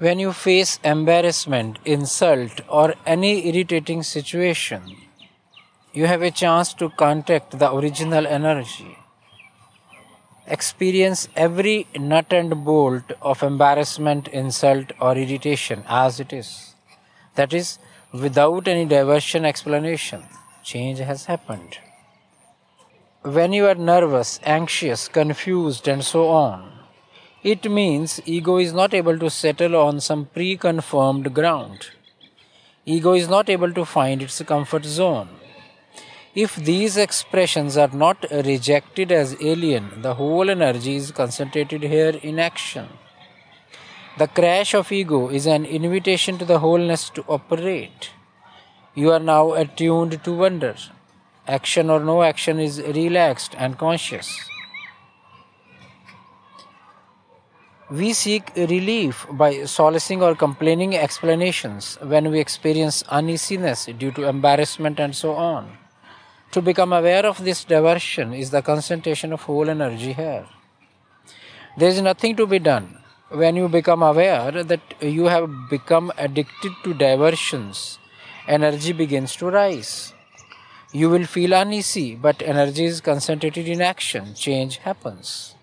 When you face embarrassment, insult, or any irritating situation, you have a chance to contact the original energy. Experience every nut and bolt of embarrassment, insult, or irritation as it is. That is, without any diversion explanation. Change has happened. When you are nervous, anxious, confused, and so on, it means ego is not able to settle on some pre-confirmed ground. Ego is not able to find its comfort zone. If these expressions are not rejected as alien, the whole energy is concentrated here in action. The crash of ego is an invitation to the wholeness to operate. You are now attuned to wonder. Action or no action is relaxed and conscious. We seek relief by solacing or complaining explanations when we experience uneasiness due to embarrassment and so on. To become aware of this diversion is the concentration of whole energy here. There is nothing to be done. When you become aware that you have become addicted to diversions, energy begins to rise. You will feel uneasy, but energy is concentrated in action. Change happens.